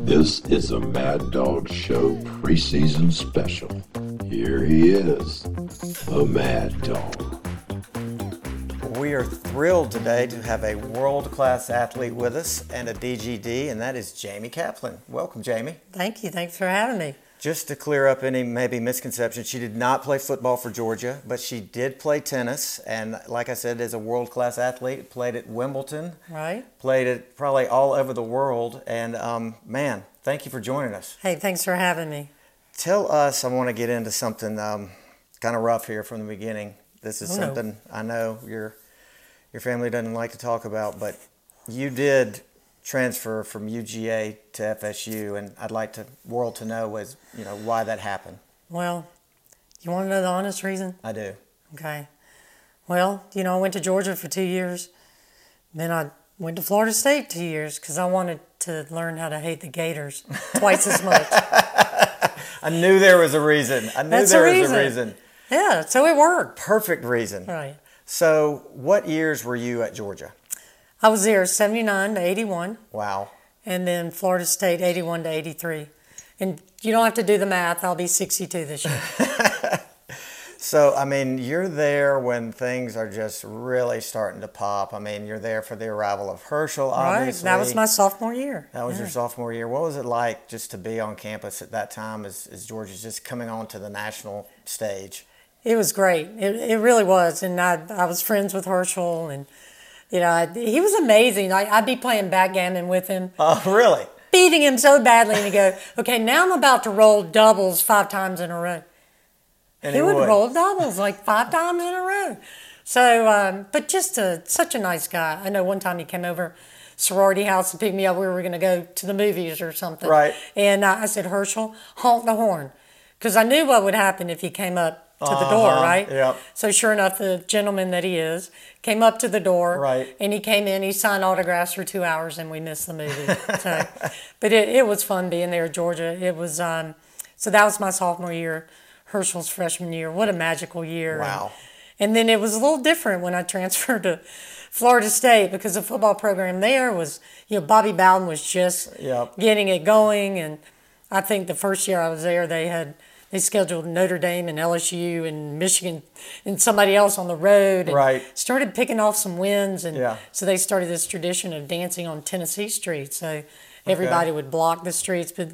This is a Mad Dawg Show preseason special. Here he is, a Mad Dawg. We are thrilled today to have a world class athlete with us and a DGD, and that is Jaime Kaplan. Welcome, Jaime. Thank you. Thanks for having me. Just to clear up any maybe misconception, she did not play football for Georgia, but she did play tennis. And like I said, is a world class athlete, played at Wimbledon, Right. played it probably all over the world. And um, man, thank you for joining us. Hey, thanks for having me. Tell us, I want to get into something um, kind of rough here from the beginning. This is Oh, no. something I know your your family doesn't like to talk about, but you did transfer from UGA to FSU, and I'd like the world to know was you know why that happened. Well, you want to know the honest reason? I do. Okay. Well, you know, I went to Georgia for two years. Then I went to Florida State two years because I wanted to learn how to hate the Gators twice as much. I knew there was a reason. I knew That's there the was a reason. Yeah, so it worked. Perfect reason. Right. So, what years were you at Georgia? I was there 79 to 81, Wow. and then Florida State 81 to 83. And you don't have to do the math. I'll be 62 this year. So, I mean, you're there when things are just really starting to pop. I mean, you're there for the arrival of Herschel, right. That was my sophomore year. That was Yeah. your sophomore year. What was it like just to be on campus at that time as, as Georgia's just coming onto the national stage? It was great. It, it really was. And I, I was friends with Herschel, and, you know, I, he was amazing. I, I'd be playing backgammon with him, Oh, really? beating him so badly, and he'd go, okay, now I'm about to roll doubles five times in a row. And He would roll doubles like five times in a row. So, um, but just a, such a nice guy. I know one time he came over sorority house to pick me up. We were going to go to the movies or something. Right. And uh, I said, Herschel, honk the horn. Because I knew what would happen if he came up to the door, Uh-huh, right? yep. So sure enough, the gentleman that he is came up to the door. Right. And he came in, he signed autographs for two hours, and we missed the movie. so, but it, it was fun being there at Georgia. It was, um, so that was my sophomore year. Herschel's freshman year. What a magical year. Wow. And then it was a little different when I transferred to Florida State because the football program there was, you know, Bobby Bowden was just Yep. getting it going. And I think the first year I was there, they had, they scheduled Notre Dame and LSU and Michigan and somebody else on the road. And Right. Started picking off some wins. And Yeah. so they started this tradition of dancing on Tennessee Street. So everybody would block the streets. But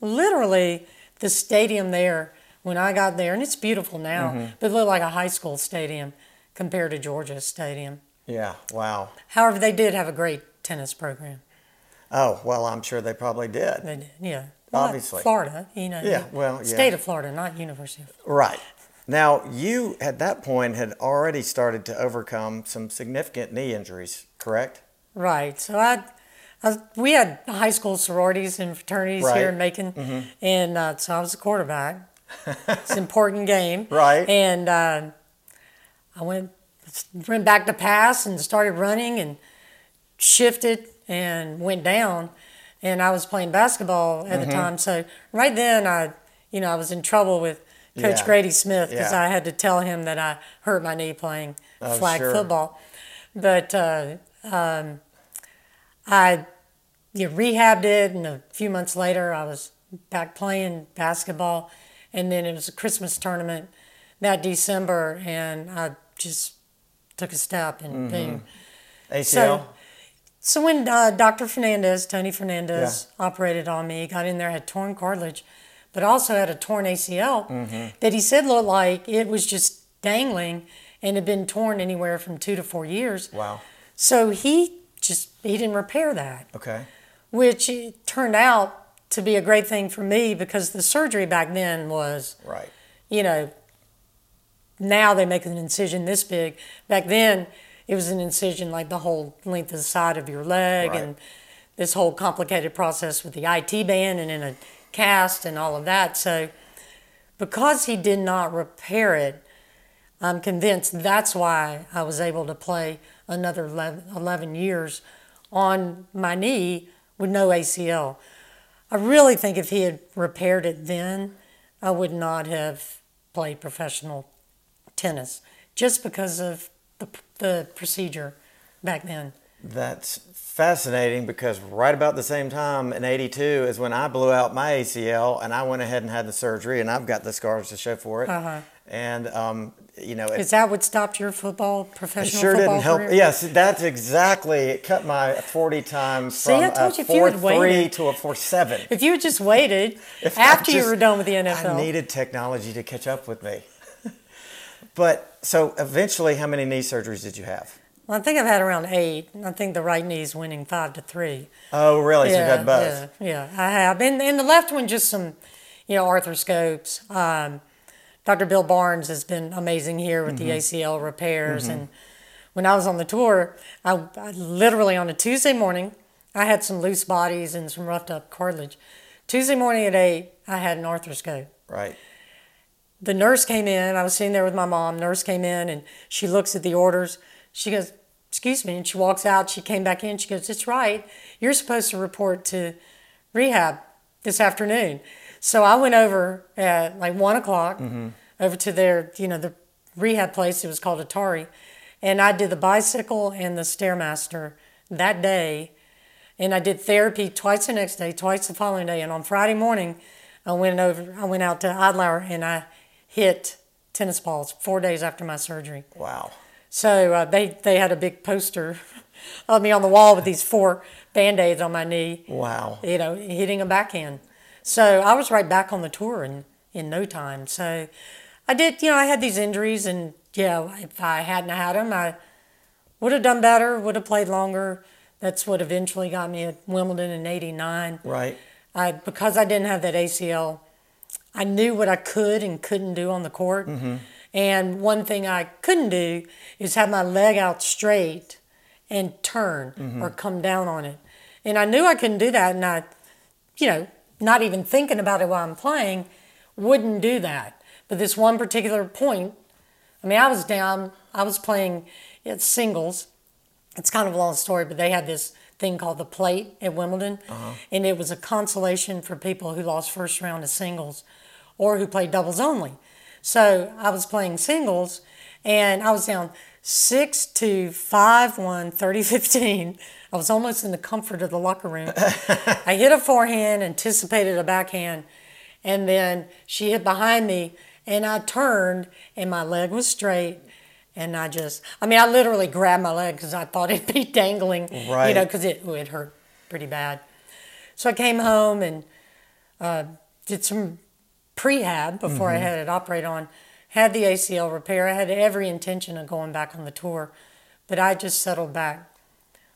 literally, the stadium there, when I got there, and it's beautiful now, Mm-hmm. but it looked like a high school stadium compared to Georgia Stadium. Yeah, wow. However, they did have a great tennis program. Oh, well, I'm sure they probably did. They did, yeah. Obviously. Florida, you know. Yeah, well, yeah. State of Florida, not University of Right. Now, you at that point had already started to overcome some significant knee injuries, correct? Right. So I, I we had high school sororities and fraternities Right. Mm-hmm. here in Macon, and uh, so I was a quarterback. it's an important game. Right. And uh, I went went back to pass and started running and shifted and went down, and I was playing basketball at Mm-hmm. the time. So right then I, you know, I was in trouble with. Coach Yeah. Grady Smith, because Yeah. I had to tell him that I hurt my knee playing Oh, flag sure. football. But uh, um, I you know, rehabbed it, and a few months later, I was back playing basketball. And then it was a Christmas tournament that December, and I just took a step, and boom. ACL? So, so when uh, Dr. Fernandez, Tony Fernandez, operated on me, got in there, had torn cartilage, but also had a torn ACL that he said looked like it was just dangling and had been torn anywhere from two to four years. wow. So he just he didn't repair that, Okay. which turned out to be a great thing for me because the surgery back then was, Right. you know, now they make an incision this big. Back then, it was an incision like the whole length of the side of your leg Right. and this whole complicated process with the IT band and in a cast and all of that. So, because he did not repair it, I'm convinced that's why I was able to play another 11 11 years on my knee with no ACL. I really think if he had repaired it then, I would not have played professional tennis just because of the, the procedure back then. That's fascinating because right about the same time in 82 is when I blew out my ACL and I went ahead and had the surgery and I've got the scars to show for it. Uh-huh. And, um, you know, it, Is that what stopped your football professional? it sure football didn't help. career? Yes, that's exactly, it cut my 40 times See, from I told a you you had 4-3 waited. to a 4-7. If you had just waited after you were done with the NFL. I needed technology to catch up with me. but so eventually, how many knee surgeries did you have? Well, I think I've had around eight. I think the right knee's winning five to three. Oh, really? So you've had both. yeah, yeah, I have. And, and the left one, just some, you know, arthroscopes. Um, Dr. Bill Barnes has been amazing here with Mm-hmm. the ACL repairs. And when I was on the tour, I, I literally on a Tuesday morning, I had some loose bodies and some roughed up cartilage. Tuesday morning at eight, I had an arthroscope. Right. The nurse came in. I was sitting there with my mom. Nurse came in and she looks at the orders. She goes, "Excuse me," and she walks out. She came back in. She goes, "It's right. You're supposed to report to rehab this afternoon." So I went over at like one o'clock mm-hmm. over to their, you know, the rehab place. It was called Atari, and I did the bicycle and the stairmaster that day. And I did therapy twice the next day, twice the following day. And on Friday morning, I went over. I went out to Idle Hour and I hit tennis balls four days after my surgery. Wow. So uh, they they had a big poster of me on the wall with these four band aids on my knee. Wow. You know, hitting a backhand. So I was right back on the tour in in no time. So I did. You know, I had these injuries, and yeah, if I hadn't had them, I would have done better. Would have played longer. That's what eventually got me at Wimbledon in '89. Right. I, because I didn't have that ACL, I knew what I could and couldn't do on the court. Mm-hmm. And one thing I couldn't do is have my leg out straight and turn mm-hmm. or come down on it. And I knew I couldn't do that. And I, you know, not even thinking about it while I'm playing, wouldn't do that. But this one particular point, I mean, I was down, I was playing at singles it's kind of a long story, but they had this thing called the plate at Wimbledon, uh-huh. and it was a consolation for people who lost first round of singles or who played doubles only. So I was playing singles, and I was down six to five one 30 15. I was almost in the comfort of the locker room. I hit a forehand, anticipated a backhand, and then she hit behind me, and I turned, and my leg was straight. And I just, I mean, I literally grabbed my leg because I thought it'd be dangling, right. you know, because it, it hurt pretty bad. So I came home and uh, did some prehab before I mm-hmm. had it operated on. Had the ACL repair. I had every intention of going back on the tour, but I just settled back.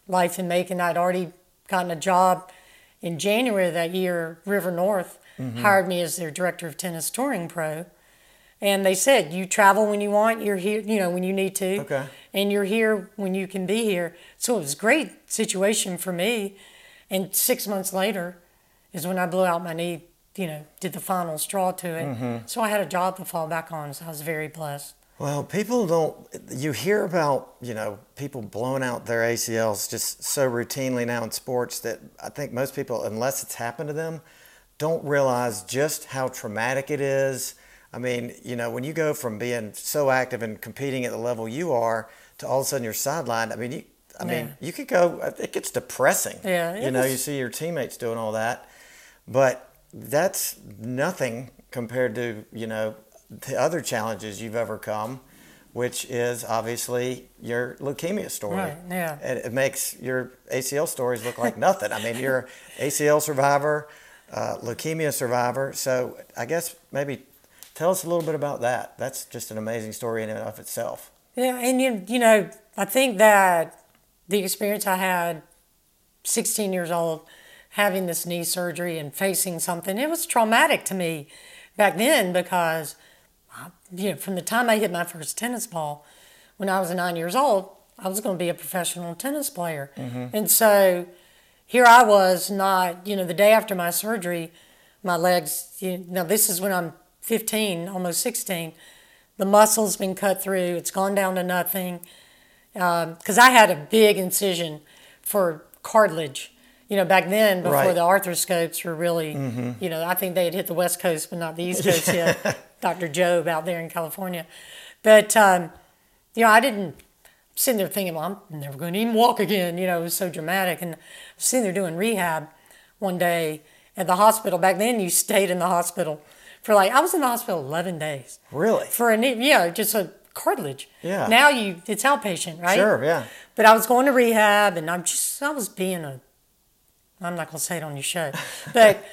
Life in Macon. I'd already gotten a job in January of that year. River North mm-hmm. hired me as their director of tennis touring pro, and they said you travel when you want. You're here, you know, when you need to, Okay. and you're here when you can be here. So it was a great situation for me. And six months later is when I blew out my knee, you know, did the final straw to it. Mm-hmm. So I had a job to fall back on. So I was very blessed. Well, people don't. You hear about you know people blowing out their ACLs just so routinely now in sports that I think most people, unless it's happened to them, don't realize just how traumatic it is. I mean, you know, when you go from being so active and competing at the level you are to all of a sudden you're sidelined. I mean, you, I mean, Yeah. you could go. It gets depressing. Yeah, it you know, was- you see your teammates doing all that, but that's nothing compared to you know the other challenges you've overcome, which is obviously your leukemia story. Right, yeah. It, it makes your ACL stories look like nothing. I mean, you're ACL survivor, uh, leukemia survivor. So I guess maybe tell us a little bit about that. That's just an amazing story in and of itself. Yeah, and you, you know, I think that the experience I had, 16 years old, having this knee surgery and facing something, it was traumatic to me back then because, you know, from the time I hit my first tennis ball, when I was nine years old, I was going to be a professional tennis player. Mm-hmm. And so here I was, not, you know, the day after my surgery, my legs, you know, this is when I'm 15, almost 16 the muscle's been cut through. It's gone down to nothing. Um, because I had a big incision for cartilage. You know, back then, before Right. the arthroscopes were really, you know, I think they had hit the West Coast, but not the East Coast yet. Dr. Jobe out there in California. But, um, you know, I didn't, sitting there thinking, well, I'm never going to even walk again. You know, it was so dramatic. And sitting there doing rehab one day at the hospital. Back then, you stayed in the hospital for like, I was in the hospital 11 days. Really? For a yeah, just a cartilage. Yeah. Now you, it's outpatient, right? Sure, yeah. But I was going to rehab and I'm just, I was being a, I'm not going to say it on your show, but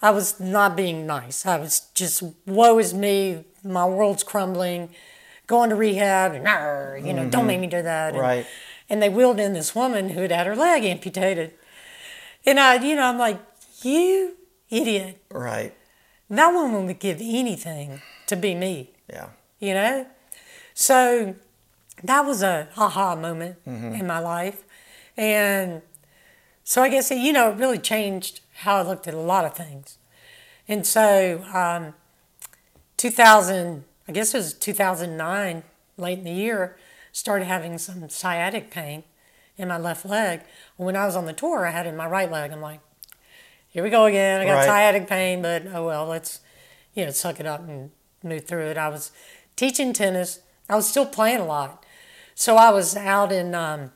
I was not being nice. I was just, woe is me, my world's crumbling, going to rehab and, you know, don't make mm-hmm. me do that. And, Right. And they wheeled in this woman who had had her leg amputated. And I, you know, I'm like, you idiot. Right. That woman would give anything to be me Yeah. you know? So that was a aha moment mm-hmm. in my life. And so I guess, you know, it really changed how I looked at a lot of things. And so um, 2000, I guess it was 2009, late in the year, started having some sciatic pain in my left leg. When I was on the tour, I had it in my right leg. I'm like, here we go again. I got Right. sciatic pain, but oh well, let's, you know, suck it up and move through it. I was teaching tennis. I was still playing a lot. So I was out in um,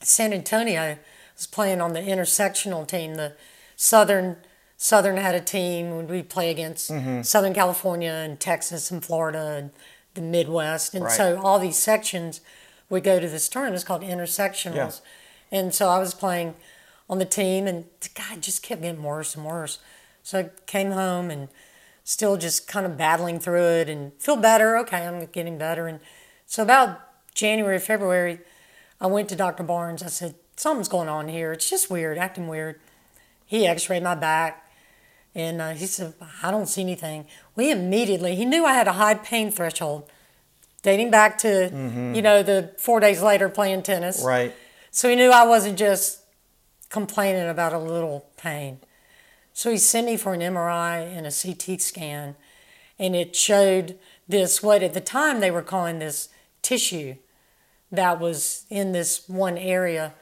San Antonio. Was playing on the intersectional team. The Southern Southern had a team when we play against Mm-hmm. Southern California and Texas and Florida and the Midwest. And Right. so all these sections would go to this tournament. It's called intersectionals. And so I was playing on the team, and God just kept getting worse and worse. So I came home and still just kind of battling through it and feel better. Okay, I'm getting better. And so about January, February, I went to Dr. Barnes. I said, something's going on here. It's just weird, acting weird. He x-rayed my back. And uh, he said, I don't see anything. We immediately, he knew I had a high pain threshold dating back to, you know, the four days later playing tennis. Right. So he knew I wasn't just complaining about a little pain. So he sent me for an MRI and a CT scan, and it showed this, what at the time they were calling this tissue that was in this one area.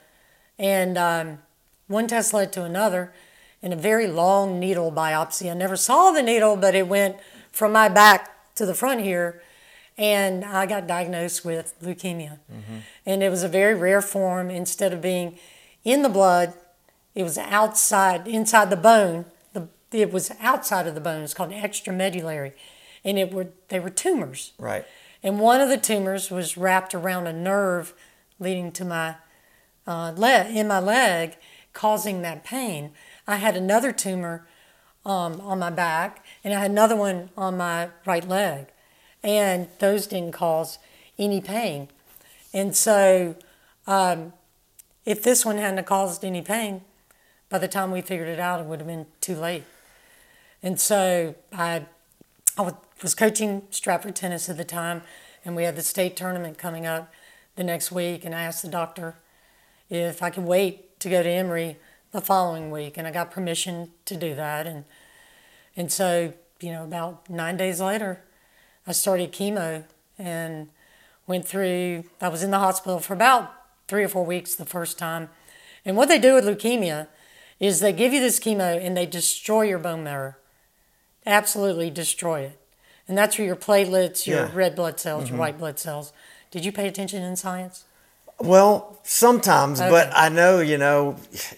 And um, one test led to another, and a very long needle biopsy. I never saw the needle, but it went from my back to the front here, and I got diagnosed with leukemia. And it was a very rare form. Instead of being in the blood, it was outside, inside the bone. The, it was outside of the bone. It's called extramedullary, and it were they were tumors. Right. And one of the tumors was wrapped around a nerve leading to my uh, leg, in my leg, causing that pain. I had another tumor um, on my back, and I had another one on my right leg, and those didn't cause any pain. And so, um, if this one hadn't caused any pain, by the time we figured it out, it would have been too late. And so I, I was coaching Stratford tennis at the time, and we had the state tournament coming up the next week. And I asked the doctor if I could wait to go to Emory the following week, and I got permission to do that. And and so you know, about nine days later, I started chemo and went through. I was in the hospital for about three or four weeks the first time. And what they do with leukemia is they give you this chemo and they destroy your bone marrow absolutely destroy it. And that's where your platelets, your Yeah. Mm-hmm. red blood cells, your white blood cells. Did you pay attention in science? Well, sometimes, but I know you know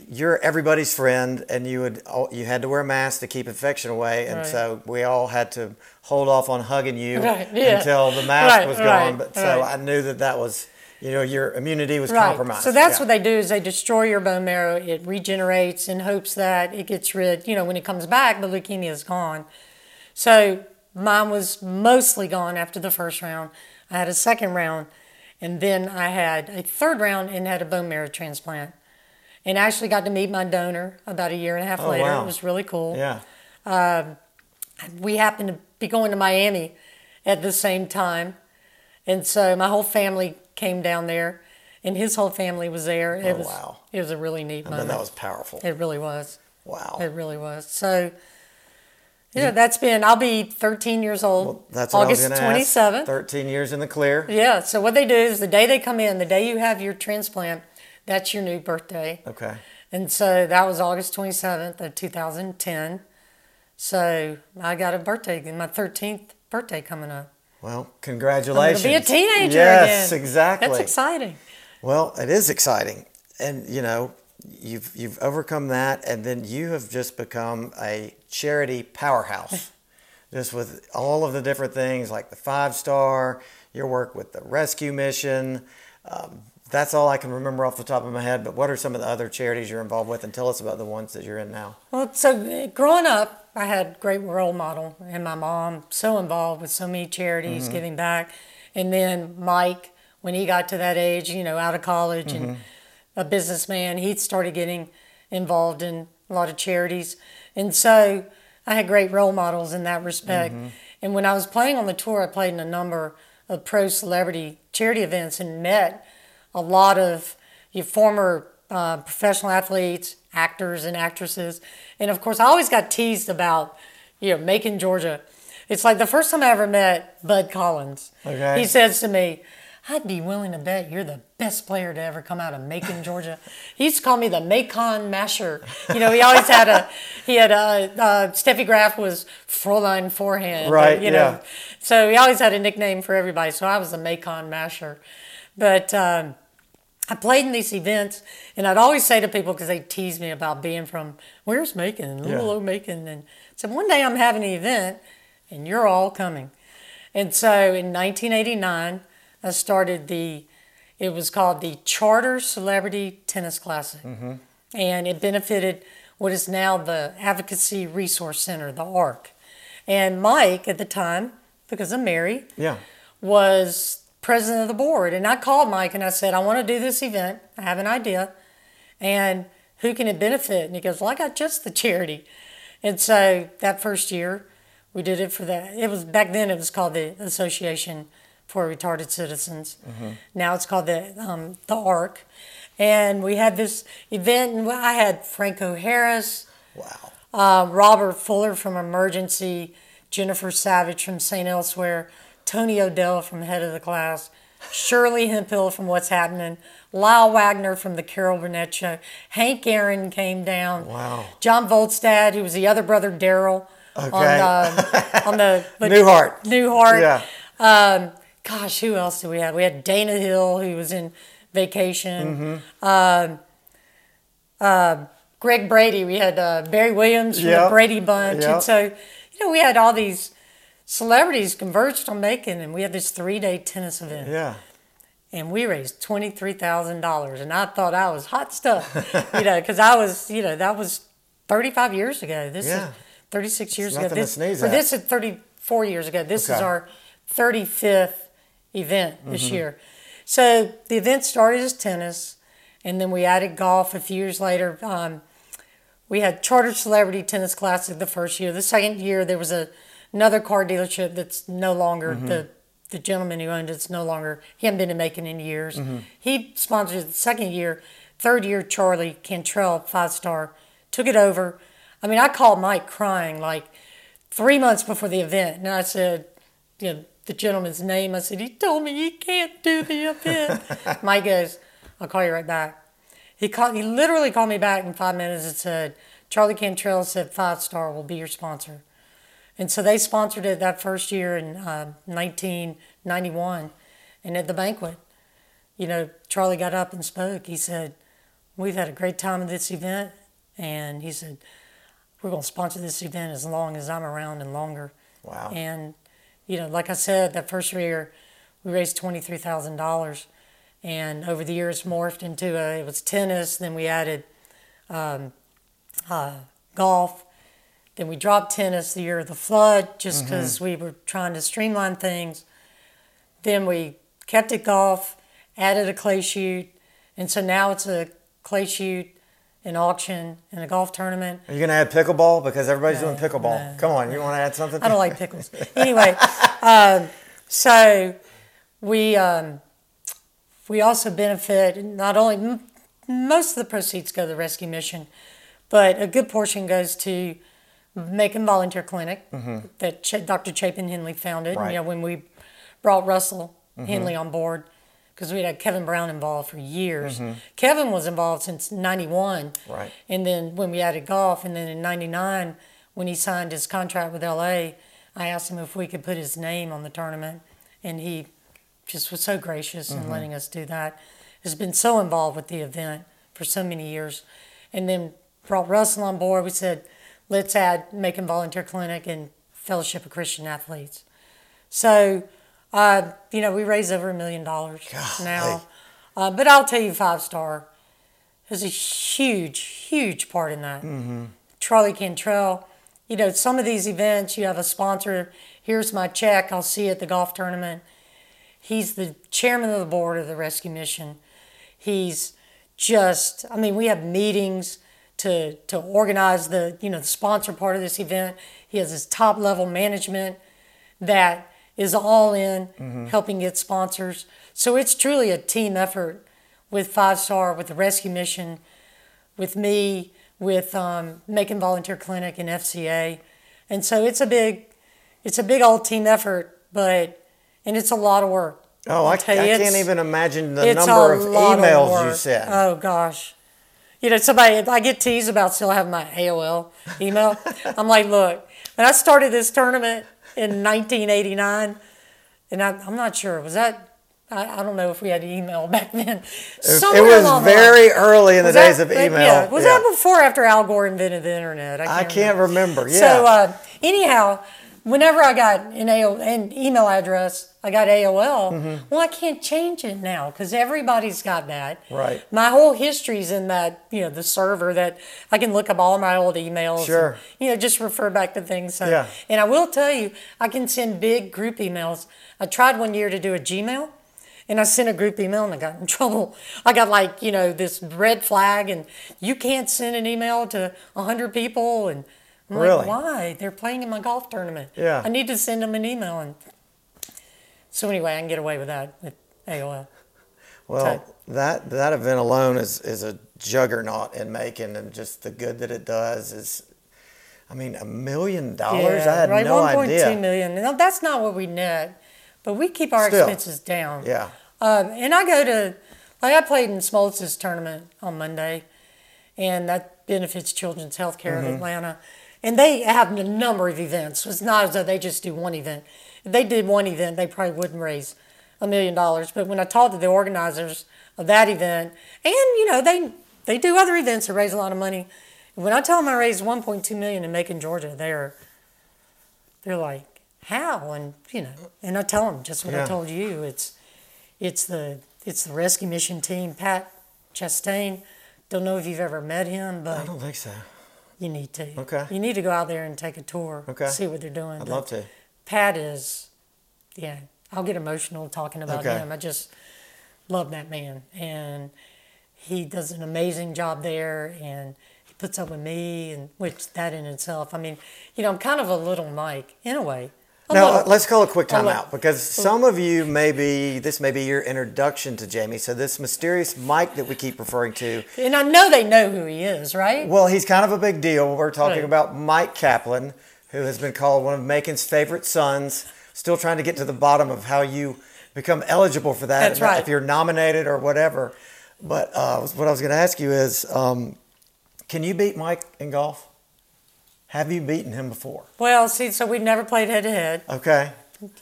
you're everybody's friend, and you would you had to wear a mask to keep infection away, and Right. so we all had to hold off on hugging you Right, yeah. until the mask Right, was gone. but so. I knew that that was you know your immunity was Right. compromised. So that's Yeah. what they do is they destroy your bone marrow. It regenerates in hopes that it gets rid. You know, when it comes back, the leukemia is gone. So mine was mostly gone after the first round. I had a second round, and then I had a third round and had a bone marrow transplant. And I actually got to meet my donor about a year and a half Oh, later. wow. It was really cool. Yeah. Um, we happened to be going to Miami at the same time. And so my whole family came down there and his whole family was there. It Oh, was wow. it was a really neat And moment. that was powerful. it really was. Wow. It really was. So yeah, that's been I'll be 13 years old. That's what August I was going 27th. ask. Thirteen years in the clear. Yeah, so what they do is the day they come in, the day you have your transplant, that's your new birthday. Okay. And so that was August 27th of 2010. So I got a birthday, my 13th birthday coming up. Well, I'm congratulations. gonna be a teenager yes, again. exactly. That's exciting. Well, it is exciting, and you know, you've you've overcome that, and then you have just become a charity powerhouse, just with all of the different things like the five star, your work with the rescue mission. Um, that's all I can remember off the top of my head. But what are some of the other charities you're involved with, and tell us about the ones that you're in now? Well, so uh, growing up, I had great role model, and my mom so involved with so many charities, giving back, and then Mike, when he got to that age, you know, out of college and a businessman, he started getting involved in a lot of charities, and so I had great role models in that respect. And when I was playing on the tour, I played in a number of pro celebrity charity events and met a lot of your former uh, professional athletes, actors, and actresses. And of course, I always got teased about, you know, Macon, Georgia. It's like the first time I ever met Bud Collins. Okay. He says to me, I'd be willing to bet you're the best player to ever come out of Macon, Georgia. He used to call me the Macon Masher. You know, he always had a, he had a, uh, Steffi Graf was Fräulein Forehand. Right, You know, yeah. so he always had a nickname for everybody. So I was the Macon Masher. But, um, I played in these events, and I'd always say to people because they tease me about being from where's Macon, little Yeah. old Macon, and so one day I'm having an event, and you're all coming, and so in 1989 I started the, it was called the Charter Celebrity Tennis Classic, mm-hmm. and it benefited what is now the Advocacy Resource Center, the ARC, and Mike at the time, because I'm married, Yeah. was president of the board. And I called Mike and I said, I want to do this event. I have an idea. And who can it benefit? And he goes, Well, I got just the charity. And so that first year, we did it for that. It was back then, it was called the Association for Retarded Citizens. Now it's called the, um, the ARC. And we had this event, and I had Franco Harris, Wow. uh, Robert Fuller from Emergency, Jennifer Savidge from St. Elsewhere, Tony O'Dell from Head of the Class, Shirley Hemphill from What's Happening, Lyle Waggoner from The Carol Burnett Show, Hank Aaron came down, Wow. John Voldstad, who was the other brother Daryl on, Okay. uh, on the Newhart. Newhart. Yeah. Um, gosh, who else did we have? We had Dana Hill, who was in vacation. Mm-hmm. Um, uh, Greg Brady. We had uh, Barry Williams from Yep. the Brady Bunch. Yep. And so, you know, we had all these celebrities converged on Macon, and we had this three day tennis event. Yeah. And we raised $23,000. And I thought I was hot stuff, you know, because I was, you know, that was 35 years ago. This Yeah. is 36 years It's ago. nothing to This, sneeze at. this is 34 years ago. This is our 35th event this Mm-hmm. year. So the event started as tennis, and then we added golf a few years later. Um, we had Chartered Celebrity Tennis Classic the first year. The second year, there was a another car dealership that's no longer Mm-hmm. the the gentleman who owned it's no longer he hadn't been in Macon in years. Mm-hmm. He sponsored it the second year. Third year, Charlie Cantrell, five star, took it over. I mean, I called Mike crying like three months before the event, and I said, you know, the gentleman's name. I said, he told me he can't do the event. Mike goes, I'll call you right back. He called. He literally called me back in five minutes and said, Charlie Cantrell said five star will be your sponsor. And so they sponsored it that first year in uh, 1991. And at the banquet, you know, Charlie got up and spoke. He said, We've had a great time at this event. And he said, We're going to sponsor this event as long as I'm around and longer. Wow. And, you know, like I said, that first year we raised $23,000. And over the years morphed into a, it was tennis, then we added um, uh, golf, then we dropped tennis the year of the flood just because we were trying to streamline things. Then we kept it golf, added a clay shoot, and so now it's a clay shoot, an auction, and a golf tournament. Are you going to add pickleball? Because everybody's doing pickleball. no, Come on, you want to add something? I don't like pickles. Anyway, um, so we um, we also benefit not only m- most of the proceeds go to the rescue mission, but a good portion goes to Macon Volunteer Clinic that Ch- Dr. Chapin Henley founded. Mm-hmm. Right. Mm-hmm. You know, when we brought Russell Henley on board, because we had Kevin Brown involved for years. Kevin was involved since '91. Mm-hmm. Right. And then when we added golf, and then in '99, when he signed his contract with LA, I asked him if we could put his name on the tournament, and he just was so gracious in letting us do that. has been so involved with the event for so many years, and then brought Russell on board. We said, let's add Macon Volunteer Clinic and Fellowship of Christian Athletes. So, uh, you know, we raised over a million dollars now. Uh, but I'll tell you, Five Star is a huge, huge part in that. Charlie Cantrell, you know, some of these events, you have a sponsor. Here's my check. I'll see you at the golf tournament. He's the chairman of the board of the rescue mission. He's just, I mean, we have meetings to to organize the, you know, the sponsor part of this event. He has his top level management that is all in helping get sponsors. So it's truly a team effort with Five Star, with the rescue mission, with me, with um, Macon Volunteer Clinic and FCA, and so it's a big, it's a big old team effort, but and it's a lot of work. Oh, I, you, I can't even imagine the number of emails you work. sent. Oh gosh, you know somebody I get teased about still having my AOL email. I'm like, look, when I started this tournament in 1989, and I, I'm not sure was that. I, I don't know if we had email back then. it was along very early in the Was days that- of email. Yeah. Was Yeah. that before or after Al Gore invented the internet? I can't remember. Yeah. So uh, anyhow, whenever I got an, AO, an email address, I got AOL. Mm-hmm. Well, I can't change it now because everybody's got that. Right. My whole history's in that, you know, the server that I can look up all my old emails. Sure. And, you know, just refer back to things. So, Yeah. And I will tell you, I can send big group emails. I tried one year to do a Gmail. And I sent a group email and I got in trouble. I got like, you know, this red flag and you can't send an email to 100 people. And I'm Really? like, why? They're playing in my golf tournament. Yeah. I need to send them an email. And so anyway, I can get away with that with AOL. Well, Okay. that that event alone is is a juggernaut in Macon, and just the good that it does is, I mean, a million dollars. I had right, no 1.2 idea. million. No, that's not what we net, but we keep our Still. expenses down. Yeah. Um, and I go to, like I played in Smoltz's tournament on Monday, and that benefits Children's Healthcare Mm-hmm. of Atlanta. And they have a number of events. It's not as though they just do one event. If they did one event, they probably wouldn't raise a million dollars. But when I talked to the organizers of that event, and you know they they do other events that raise a lot of money. When I tell them I raised 1.2 million in Macon, Georgia, they're they're like, how? And you know, and I tell them just what I told you. It's it's the it's the rescue mission team. Pat Chastain. Don't know if you've ever met him, but I don't think so. You need to. Okay. You need to go out there and take a tour. Okay. See what they're doing. I'd But love to. Pat is, yeah. I'll get emotional talking about Okay. him. I just love that man, and he does an amazing job there, and he puts up with me, and which that in itself. I mean, you know, I'm kind of a little Mike in a way. Now little. let's call a quick A time little. out because some of you may be this may be your introduction to Jaime. So this mysterious Mike that we keep referring to, and I know they know who he is, right? well, he's kind of a big deal. We're talking Right. about Mike Kaplan, who has been called one of Macon's favorite sons. Still trying to get to the bottom of how you become eligible for that. That's right. If you're nominated or whatever. But uh, what I was going to ask you is, um, can you beat Mike in golf? Have you beaten him before? Well, see, so we've never played head to head. Okay.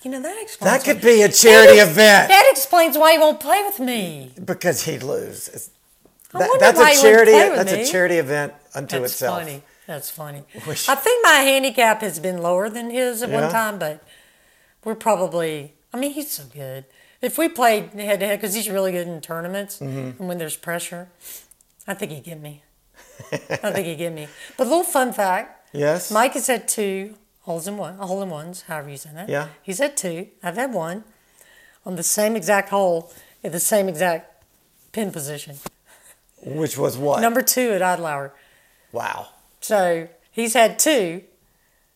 You know that explains. That could be a charity that event. That explains why he won't play with me. Because he'd lose. It's- I that- that's why a charity. play with That's me. a charity event unto itself. That's itself. funny. That's funny. I think my handicap has been lower than his at Yeah? one time, but we're probably. I mean, he's so good. If we played head to head, because he's really good in tournaments, Mm-hmm. and when there's pressure, I think he'd get me. I think he'd get me. But a little fun fact: Yes. Mike has had two holes in one, hole in ones, however you say that. Yeah. He's had two. I've had one on the same exact hole at the same exact pin position. Which was what? Number two at Idle Hour. wow. So he's had two,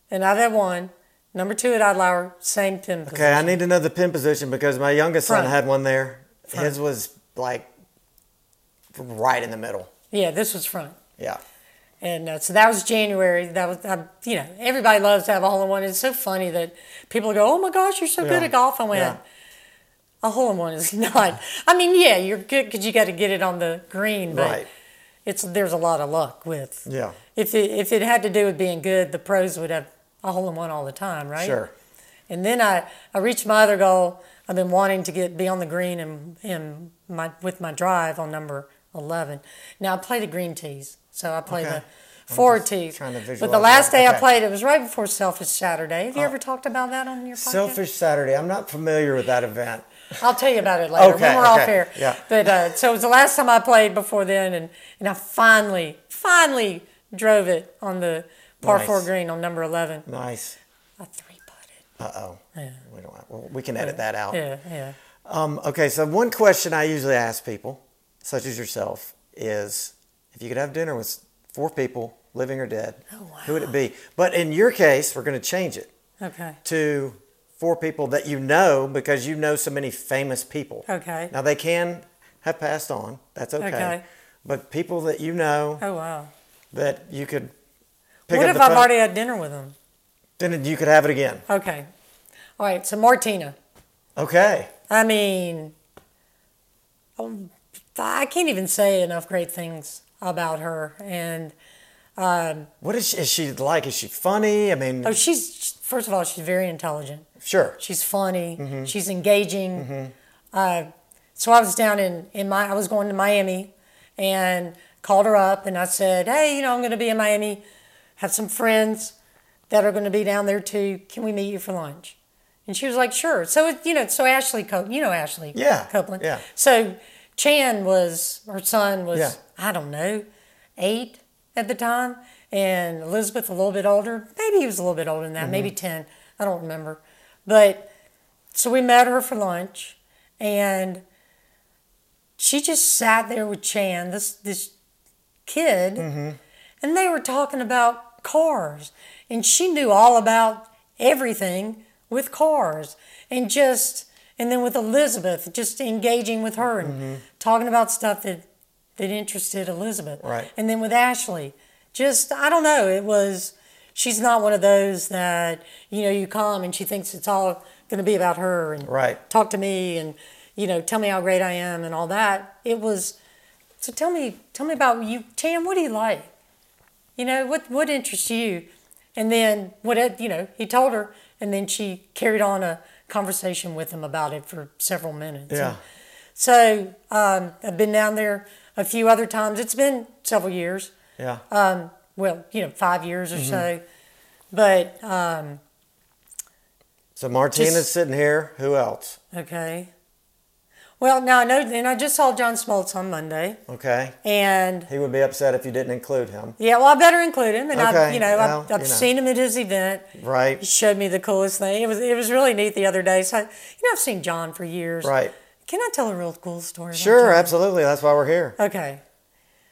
and I've had one. Number two at Idle Hour, same pin position. Okay, I need to know the pin position because my youngest son had one there. Front. His was like right in the middle. Yeah, this was front. Yeah. And uh, so that was January. That was, uh, you know, everybody loves to have a hole in one. It's so funny that people go, "Oh my gosh, you're so good at golf." I went, Yeah. "A hole in one is not." I mean, yeah, you're good because you got to get it on the green, but Right. it's there's a lot of luck with. Yeah. If it if it had to do with being good, the pros would have a hole in one all the time, right? Sure. And then I, I reached my other goal. I've been wanting to get be on the green in, in my with my drive on number 11. Now I play the green tees, so I play Okay. the forward just tees. trying to But the last that. day I played, it was right before Selfish Saturday. Have you ever talked about that on your podcast? Selfish Saturday. I'm not familiar with that event. I'll tell you about it later Okay, when we're off okay, air. yeah. But uh, so it was the last time I played before then, and, and I finally, finally drove it on the par Nice. four green on number 11. Nice. I three putted. Uh oh. Yeah. We don't. Well, we can edit that out. Yeah, yeah. Um, okay, so one question I usually ask people, such as yourself, is if you could have dinner with four people, living or dead, Oh, who would it be? But in your case, we're going to change it Okay. to four people that you know because you know so many famous people. Okay. Now they can have passed on. That's okay. Okay. But people that you know Oh wow. that you could pick what if I've phone, already had dinner with them? then you could have it again. Okay. All right. So Martina. Okay. I mean, um, I can't even say enough great things about her. And um, What is she, is she like? Is she funny? I mean, oh, she's first of all, she's very intelligent. sure. She's funny. Mm-hmm. She's engaging. Uh, so I was down in, in my I was going to Miami, and called her up and I said, hey, you know, I'm going to be in Miami, have some friends that are going to be down there too. Can we meet you for lunch? And she was like, sure. So it, you know, so Ashley, Co- you know Ashley Yeah, Copeland. yeah. So Chan was her son was Yeah. I don't know eight at the time, and Elizabeth a little bit older. Maybe he was a little bit older than that, Mm-hmm. maybe ten. I don't remember. But so we met her for lunch, and she just sat there with Chan, this this kid, Mm-hmm. and they were talking about cars, and she knew all about everything with cars, and just and then with Elizabeth, just engaging with her and mm-hmm. talking about stuff that that interested Elizabeth, Right. and then with Ashley, just I don't know, it was. She's not one of those that you know you come and she thinks it's all going to be about her and Right. talk to me and you know tell me how great I am and all that. It was so tell me tell me about you, Tam. What do you like? You know what what interests you? And then what you know he told her, and then she carried on a conversation with him about it for several minutes. Yeah. So um, I've been down there a few other times. It's been several years. Yeah. Um, well, you know, five years or Mm-hmm. so. But um, So Martina's just- sitting here. Who else? okay. Well, now I know, and I just saw John Smoltz on Monday, Okay. and He would be upset if you didn't include him. yeah, well, I better include him. And I've, Okay, you know, well, I've, I've you know. seen him at his event. Right. He Right. showed me the coolest thing. It was it was really neat the other day. So, you know, I've seen John for years. Right. Can I tell a real cool story? about Sure, John? absolutely. That's why we're here. Okay.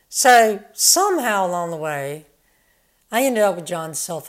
So somehow along the way, I ended up with John's cell phone.